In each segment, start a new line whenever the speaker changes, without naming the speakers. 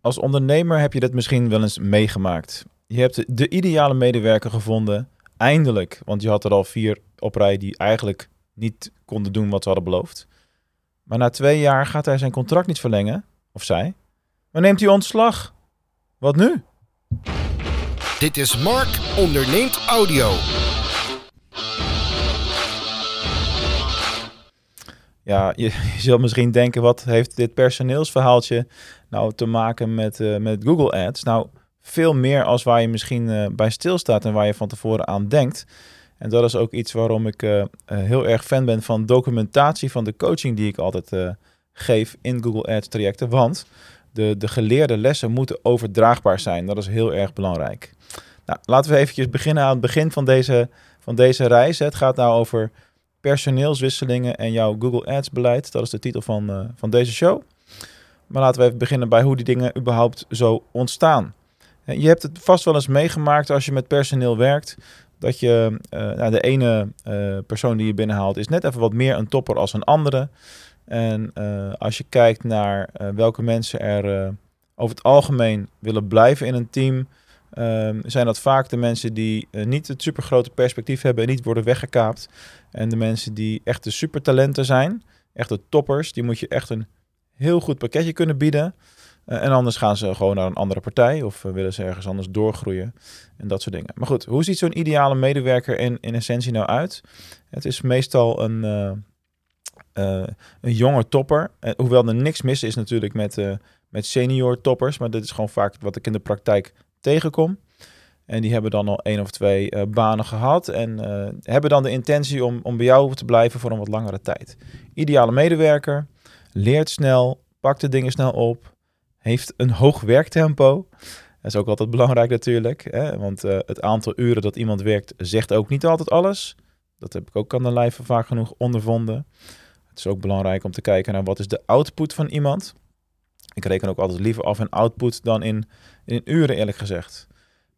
Als ondernemer heb je dit misschien wel eens meegemaakt. Je hebt de ideale medewerker gevonden, eindelijk. Want je had er al vier op rij die eigenlijk niet konden doen wat ze hadden beloofd. Maar na twee jaar gaat hij zijn contract niet verlengen, of zij. Maar neemt hij ontslag. Wat nu?
Dit is Mark onderneemt audio.
Ja, je, je zult misschien denken, wat heeft dit personeelsverhaaltje nou te maken met, uh, met Google Ads? Nou, veel meer als waar je misschien uh, bij stilstaat en waar je van tevoren aan denkt. En dat is ook iets waarom ik uh, heel erg fan ben van documentatie van de coaching die ik altijd geef in Google Ads trajecten. Want de, de geleerde lessen moeten overdraagbaar zijn. Dat is heel erg belangrijk. Nou, laten we eventjes beginnen aan het begin van deze, van deze reis. Het gaat nou over personeelswisselingen en jouw Google Ads beleid. Dat is de titel van, uh, van deze show. Maar laten we even beginnen bij hoe die dingen überhaupt zo ontstaan. Je hebt het vast wel eens meegemaakt als je met personeel werkt. Dat je uh, nou, de ene persoon die je binnenhaalt is net even wat meer een topper als een andere. En als je kijkt naar welke mensen er over het algemeen willen blijven in een team, um, zijn dat vaak de mensen die uh, niet het supergrote perspectief hebben en niet worden weggekaapt. En de mensen die echt de supertalenten zijn, echt de toppers, die moet je echt een heel goed pakketje kunnen bieden. Uh, en anders gaan ze gewoon naar een andere partij of uh, willen ze ergens anders doorgroeien en dat soort dingen. Maar goed, hoe ziet zo'n ideale medewerker in, in essentie nou uit? Het is meestal een, een jonge topper. hoewel er niks mis is natuurlijk met, met senior toppers, maar dit is gewoon vaak wat ik in de praktijk tegenkom. En die hebben dan al één of twee uh, banen gehad en uh, hebben dan de intentie om, om bij jou te blijven voor een wat langere tijd. Ideale medewerker, leert snel, pakt de dingen snel op, heeft een hoog werktempo. Dat is ook altijd belangrijk natuurlijk, hè? want uh, het aantal uren dat iemand werkt zegt ook niet altijd alles. Dat heb ik ook aan de lijve vaak genoeg ondervonden. Het is ook belangrijk om te kijken naar wat is de output van iemand. Ik reken ook altijd liever af in output dan in, in uren, eerlijk gezegd.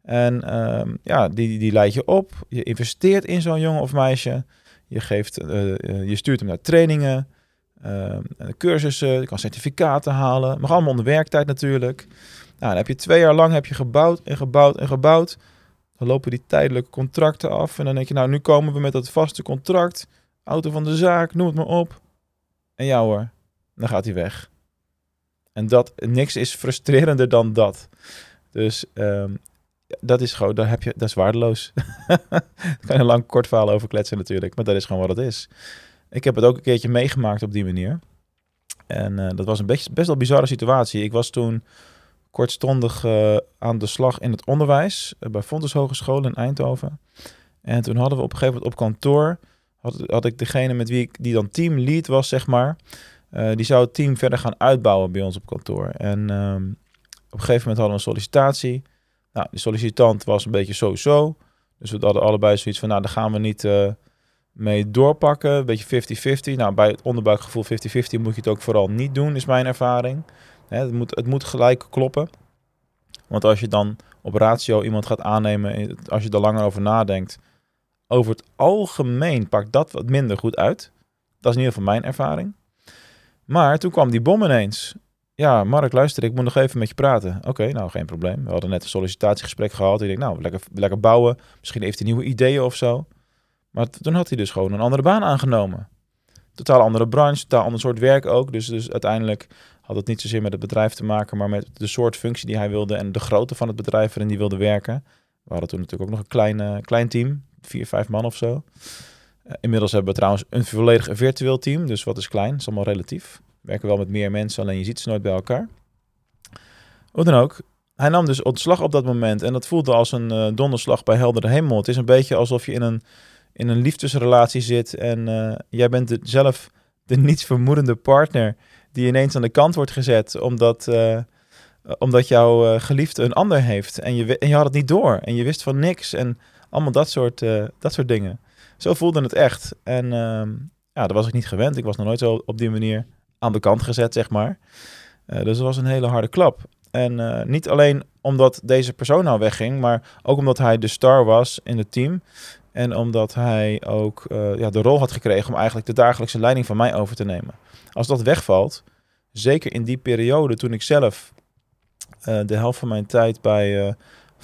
En um, ja, die, die leid je op. Je investeert in zo'n jongen of meisje. Je, geeft, uh, je stuurt hem naar trainingen, uh, cursussen. Je kan certificaten halen. Mag allemaal onder werktijd natuurlijk. Nou, dan heb je twee jaar lang heb je gebouwd en gebouwd en gebouwd. Dan lopen die tijdelijke contracten af. En dan denk je, nou, nu komen we met dat vaste contract. Auto van de zaak, noem het maar op. En ja hoor, dan gaat hij weg. En dat, niks is frustrerender dan dat. Dus um, dat is gewoon, daar heb je, dat is waardeloos. Kan je een lang kort verhaal over kletsen natuurlijk, maar dat is gewoon wat het is. Ik heb het ook een keertje meegemaakt op die manier. En uh, dat was een best, best wel bizarre situatie. Ik was toen kortstondig uh, aan de slag in het onderwijs uh, bij Fontes Hogeschool in Eindhoven. En toen hadden we op een gegeven moment op kantoor, had, had ik degene met wie ik, die dan teamlead was, zeg maar, die zou het team verder gaan uitbouwen bij ons op kantoor. En um, op een gegeven moment hadden we een sollicitatie. Nou, de sollicitant was een beetje zo-zo. Dus we hadden allebei zoiets van, nou, daar gaan we niet uh, mee doorpakken. Een beetje 50-50. Nou, bij het onderbuikgevoel 50-50 moet je het ook vooral niet doen, is mijn ervaring. Hè, het, moet, het moet gelijk kloppen. Want als je dan op ratio iemand gaat aannemen, als je er langer over nadenkt, over het algemeen pakt dat wat minder goed uit. Dat is in ieder geval mijn ervaring. Maar toen kwam die bom ineens. Ja, Mark, luister, ik moet nog even met je praten. Oké, nou, geen probleem. We hadden net een sollicitatiegesprek gehad. Ik denk, nou, lekker, lekker bouwen. Misschien heeft hij nieuwe ideeën of zo. Maar toen had hij dus gewoon een andere baan aangenomen. Totaal andere branche, totaal ander soort werk ook. Dus, dus uiteindelijk had het niet zozeer met het bedrijf te maken, maar met de soort functie die hij wilde en de grootte van het bedrijf waarin hij wilde werken. We hadden toen natuurlijk ook nog een klein, klein team, vier, vijf man of zo. Uh, inmiddels hebben we trouwens een volledig virtueel team, dus wat is klein, is allemaal relatief. We werken wel met meer mensen, alleen je ziet ze nooit bij elkaar. Hoe dan ook, hij nam dus ontslag op dat moment en dat voelde als een uh, donderslag bij heldere hemel. Het is een beetje alsof je in een, in een liefdesrelatie zit en uh, jij bent zelf de niets vermoedende partner die ineens aan de kant wordt gezet omdat, omdat jouw geliefde een ander heeft en je, en je had het niet door en je wist van niks en allemaal dat soort, dat soort dingen. Zo voelde het echt. En uh, ja, dat was ik niet gewend. Ik was nog nooit zo op die manier aan de kant gezet, zeg maar. Uh, dus het was een hele harde klap. En uh, niet alleen omdat deze persoon nou wegging, maar ook omdat hij de star was in het team. En omdat hij ook uh, ja, de rol had gekregen om eigenlijk de dagelijkse leiding van mij over te nemen. Als dat wegvalt, zeker in die periode toen ik zelf eh, de helft van mijn tijd bij uh,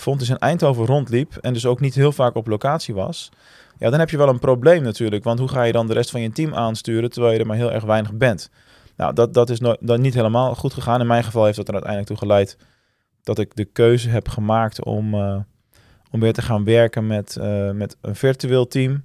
in Eindhoven rondliep en dus ook niet heel vaak op locatie was, ja, dan heb je wel een probleem natuurlijk. Want hoe ga je dan de rest van je team aansturen terwijl je er maar heel erg weinig bent? Nou, dat, dat is dan niet helemaal goed gegaan. In mijn geval heeft dat er uiteindelijk toe geleid dat ik de keuze heb gemaakt om, uh, om weer te gaan werken met, uh, met een virtueel team.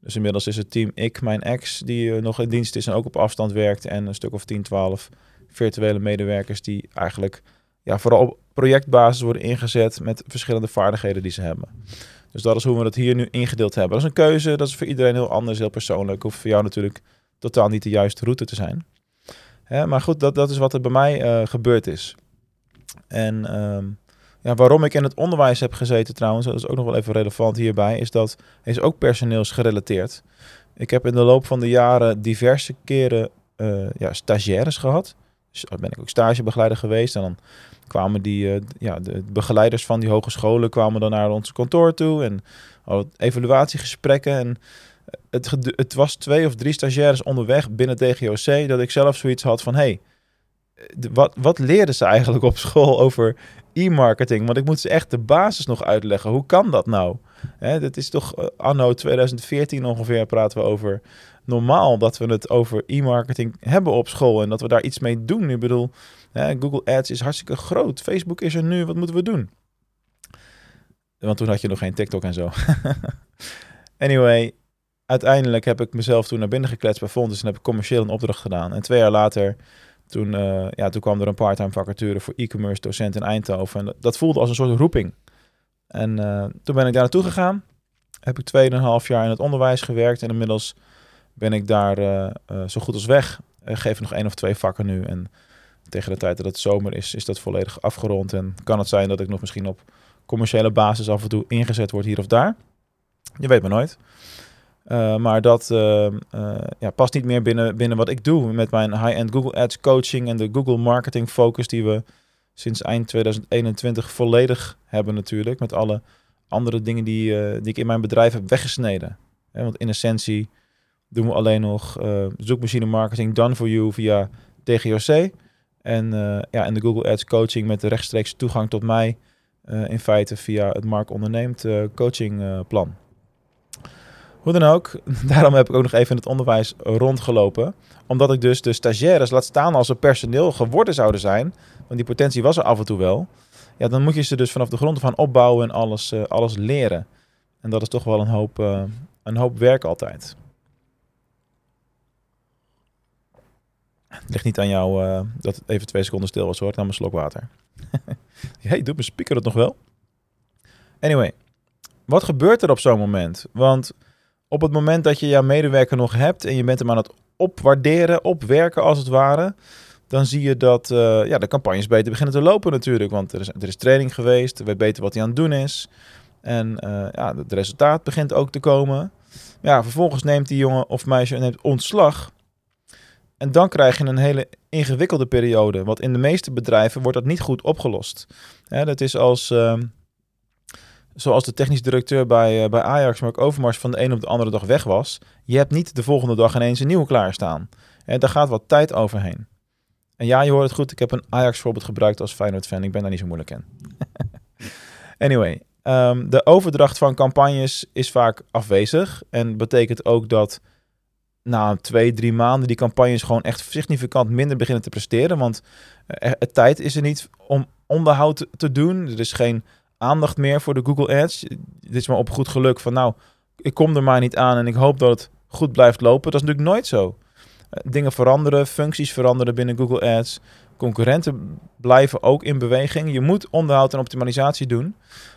Dus inmiddels is het team ik, mijn ex, die uh, nog in dienst is en ook op afstand werkt. En een stuk of 10, 12 virtuele medewerkers die eigenlijk ja, vooral op projectbasis worden ingezet met verschillende vaardigheden die ze hebben. Dus dat is hoe we het hier nu ingedeeld hebben. Dat is een keuze, dat is voor iedereen heel anders, heel persoonlijk. Hoeft voor jou natuurlijk totaal niet de juiste route te zijn. Hè, maar goed, dat, dat is wat er bij mij uh, gebeurd is. En um, ja, waarom ik in het onderwijs heb gezeten trouwens, dat is ook nog wel even relevant hierbij, is dat is ook personeelsgerelateerd. Ik heb in de loop van de jaren diverse keren uh, ja, stagiaires gehad. Dus ben ik ook stagebegeleider geweest. En dan kwamen die, uh, ja, de begeleiders van die hogescholen kwamen dan naar ons kantoor toe. En evaluatiegesprekken. En het, het was twee of drie stagiaires onderweg binnen DGOC dat ik zelf zoiets had van... Hey, wat, wat leerden ze eigenlijk op school over e-marketing? Want ik moet ze echt de basis nog uitleggen. Hoe kan dat nou? Hè, dat is toch uh, anno 2014 ongeveer praten we over. Normaal dat we het over e-marketing hebben op school en dat we daar iets mee doen. Ik bedoel, hè, Google Ads is hartstikke groot. Facebook is er nu. Wat moeten we doen? Want toen had je nog geen TikTok en zo. anyway, uiteindelijk heb ik mezelf toen naar binnen gekletst bij Fontes en heb ik commercieel een opdracht gedaan. En twee jaar later toen, uh, ja, toen kwam er een parttime vacature voor e-commerce docent in Eindhoven. En dat voelde als een soort roeping. En uh, toen ben ik daar naartoe gegaan. Heb ik 2,5 jaar in het onderwijs gewerkt. En inmiddels ben ik daar uh, zo goed als weg. Ik geef nog één of twee vakken nu. En tegen de tijd dat het zomer is, is dat volledig afgerond. En kan het zijn dat ik nog misschien op commerciële basis af en toe ingezet word hier of daar. Je weet maar nooit. Uh, maar dat uh, uh, ja, past niet meer binnen, binnen wat ik doe met mijn high-end Google Ads coaching en de Google marketing focus die we sinds eind 2021 volledig hebben natuurlijk. Met alle andere dingen die, die ik in mijn bedrijf heb weggesneden. want in essentie doen we alleen nog zoekmachine marketing done for you via DGOC. En, ja, en de Google Ads coaching met de rechtstreeks toegang tot mij in feite via het Mark Onderneemt coachingplan. Hoe dan ook, daarom heb ik ook nog even in het onderwijs rondgelopen. Omdat ik dus de stagiaires laat staan als ze personeel geworden zouden zijn. Want die potentie was er af en toe wel. Ja, dan moet je ze dus vanaf de grond van opbouwen en alles, uh, alles leren. En dat is toch wel een hoop, uh, een hoop werk altijd. Het ligt niet aan jou uh, dat het even twee seconden stil was hoor. Nam een slok water. hey, doet mijn speaker het nog wel? Anyway, wat gebeurt er op zo'n moment? Want op het moment dat je jouw medewerker nog hebt en je bent hem aan het opwaarderen, opwerken als het ware, dan zie je dat uh, ja, de campagnes beter beginnen te lopen natuurlijk. Want er is, er is training geweest, we weten wat hij aan het doen is. En uh, ja, het resultaat begint ook te komen. Ja, vervolgens neemt die jongen of meisje neemt ontslag. En dan krijg je een hele ingewikkelde periode. Want in de meeste bedrijven wordt dat niet goed opgelost. Ja, dat is als... Uh, zoals de technisch directeur bij, uh, bij Ajax, Mark Overmars, van de een op de andere dag weg was. Je hebt niet de volgende dag ineens een nieuwe klaarstaan. En daar gaat wat tijd overheen. En ja, je hoort het goed. Ik heb een Ajax voorbeeld gebruikt als Feyenoord-fan. Ik ben daar niet zo moeilijk in. anyway, um, de overdracht van campagnes is vaak afwezig. En betekent ook dat na twee, drie maanden die campagnes gewoon echt significant minder beginnen te presteren. Want uh, tijd is er niet om onderhoud te doen. Er is geen aandacht meer voor de Google Ads. Dit is maar op goed geluk van nou, ik kom er maar niet aan en ik hoop dat het goed blijft lopen. Dat is natuurlijk nooit zo. Eh, dingen veranderen, functies veranderen binnen Google Ads. Concurrenten blijven ook in beweging. Je moet onderhoud en optimalisatie doen.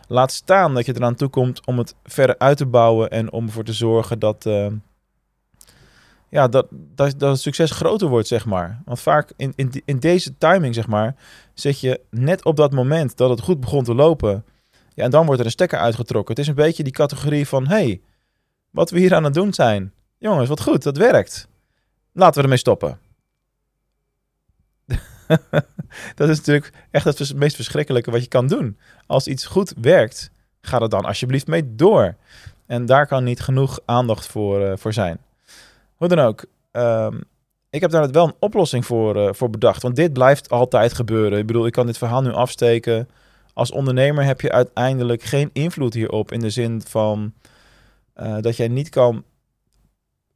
Laat staan dat je eraan toe komt om het verder uit te bouwen en om ervoor te zorgen dat, uh, ja, dat, dat, het succes groter wordt, zeg maar. Want vaak in, in, in deze timing, zeg maar, zet je net op dat moment dat het goed begon te lopen, ja, en dan wordt er een stekker uitgetrokken. Het is een beetje die categorie van, hey, wat we hier aan het doen zijn. Jongens, wat goed, dat werkt. Laten we ermee stoppen. dat is natuurlijk echt het meest verschrikkelijke wat je kan doen. Als iets goed werkt, ga er dan alsjeblieft mee door. En daar kan niet genoeg aandacht voor, uh, voor zijn. Hoe dan ook, um, ik heb daar wel een oplossing voor, uh, voor bedacht. Want dit blijft altijd gebeuren. Ik bedoel, ik kan dit verhaal nu afsteken. Als ondernemer heb je uiteindelijk geen invloed hierop. In de zin van uh, dat jij niet kan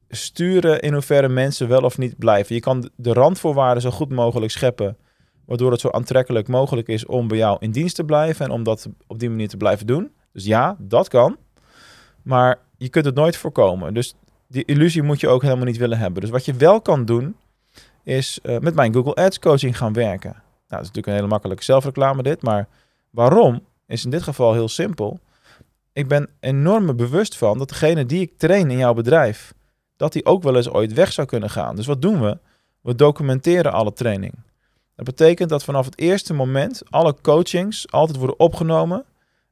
sturen in hoeverre mensen wel of niet blijven. Je kan de randvoorwaarden zo goed mogelijk scheppen. Waardoor het zo aantrekkelijk mogelijk is om bij jou in dienst te blijven. En om dat op die manier te blijven doen. Dus ja, dat kan. Maar je kunt het nooit voorkomen. Dus die illusie moet je ook helemaal niet willen hebben. Dus wat je wel kan doen, is uh, met mijn Google Ads coaching gaan werken. Nou, dat is natuurlijk een hele makkelijke zelfreclame dit, maar waarom is in dit geval heel simpel. Ik ben enorm bewust van dat degene die ik train in jouw bedrijf, dat die ook wel eens ooit weg zou kunnen gaan. Dus wat doen we? We documenteren alle training. Dat betekent dat vanaf het eerste moment alle coachings altijd worden opgenomen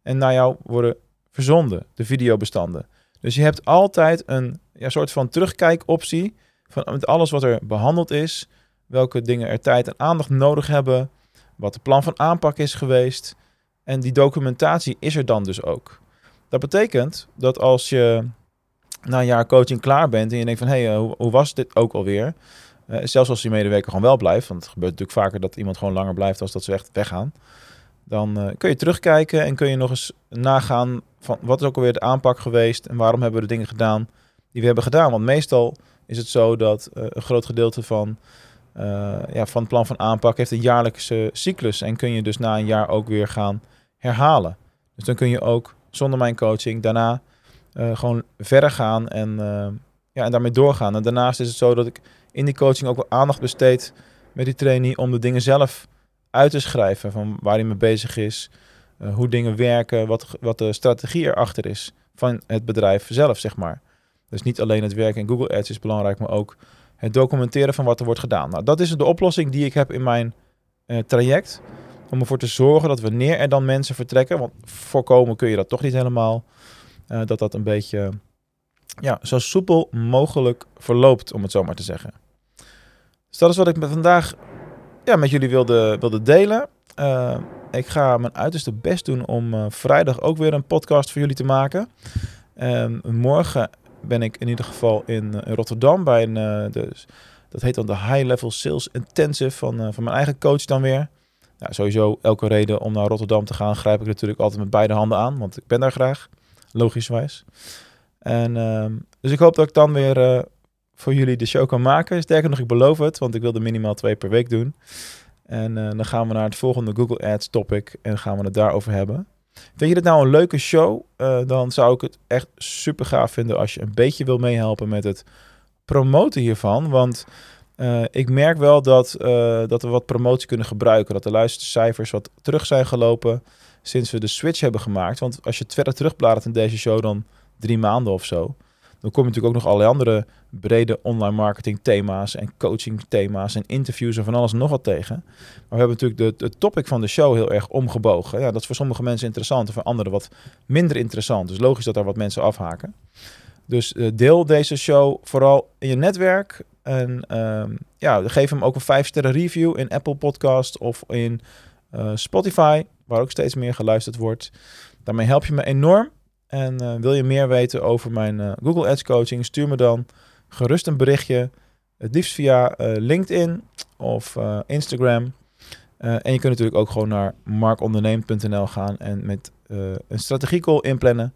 en naar jou worden verzonden, de videobestanden. Dus je hebt altijd een ja, soort van terugkijkoptie van met alles wat er behandeld is, welke dingen er tijd en aandacht nodig hebben, wat de plan van aanpak is geweest. En die documentatie is er dan dus ook. Dat betekent dat als je na een jaar coaching klaar bent en je denkt van hé, hey, eh, hoe, was dit ook alweer? Uh, zelfs als die medewerker gewoon wel blijft, want het gebeurt natuurlijk vaker dat iemand gewoon langer blijft als dat ze echt weggaan. Dan uh, kun je terugkijken en kun je nog eens nagaan van wat is ook alweer de aanpak geweest en waarom hebben we de dingen gedaan die we hebben gedaan. Want meestal is het zo dat een groot gedeelte van, ja, van het plan van aanpak heeft een jaarlijkse cyclus. En kun je dus na een jaar ook weer gaan herhalen. Dus dan kun je ook zonder mijn coaching daarna uh, gewoon verder gaan en, ja, en daarmee doorgaan. En daarnaast is het zo dat ik in die coaching ook wel aandacht besteed met die trainee om de dingen zelf uit te schrijven. Van waar hij mee bezig is, hoe dingen werken, wat, wat de strategie erachter is van het bedrijf zelf, zeg maar. Dus niet alleen het werken in Google Ads is belangrijk, maar ook het documenteren van wat er wordt gedaan. Nou, dat is de oplossing die ik heb in mijn traject. Om ervoor te zorgen dat wanneer er dan mensen vertrekken, want voorkomen kun je dat toch niet helemaal, uh, dat dat een beetje ja, zo soepel mogelijk verloopt, om het zo maar te zeggen. Dus dat is wat ik vandaag ja, met jullie wilde, wilde delen. Uh, ik ga mijn uiterste best doen om vrijdag ook weer een podcast voor jullie te maken. Um, morgen ben ik in ieder geval in, eh, Rotterdam bij een, de, dat heet dan de High Level Sales Intensive van, van mijn eigen coach dan weer. Ja, sowieso elke reden om naar Rotterdam te gaan grijp ik natuurlijk altijd met beide handen aan, want ik ben daar graag, logischwijs. En uh, dus ik hoop dat ik dan weer uh, voor jullie de show kan maken. Sterker nog, ik beloof het, want ik wil er minimaal twee per week doen. En dan gaan we naar het volgende Google Ads topic en gaan we het daarover hebben. Vind je dit nou een leuke show? Uh, dan zou ik het echt super gaaf vinden als je een beetje wil meehelpen met het promoten hiervan. Want uh, ik merk wel dat, uh, dat we wat promotie kunnen gebruiken. Dat de luistercijfers wat terug zijn gelopen sinds we de switch hebben gemaakt. Want als je het verder terugbladert in deze show dan drie maanden of zo. Dan kom je natuurlijk ook nog allerlei andere brede online marketing thema's en coaching thema's en interviews en van alles nog wat tegen. Maar we hebben natuurlijk de, topic van de show heel erg omgebogen. Ja, dat is voor sommige mensen interessant en voor anderen wat minder interessant. Dus logisch dat daar wat mensen afhaken. Dus uh, deel deze show vooral in je netwerk. En uh, ja, geef hem ook een 5 sterren review in Apple Podcast of in uh, Spotify, waar ook steeds meer geluisterd wordt. Daarmee help je me enorm. En uh, wil je meer weten over mijn uh, Google Ads coaching, stuur me dan gerust een berichtje. Het liefst via LinkedIn of Instagram. en je kunt natuurlijk ook gewoon naar markonderneemt.nl gaan en met een strategiecall inplannen.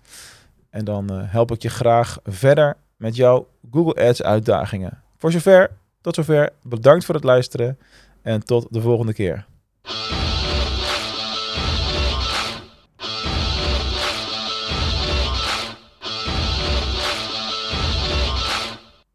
En dan help ik je graag verder met jouw Google Ads uitdagingen. Voor zover, tot zover. Bedankt voor het luisteren en tot de volgende keer.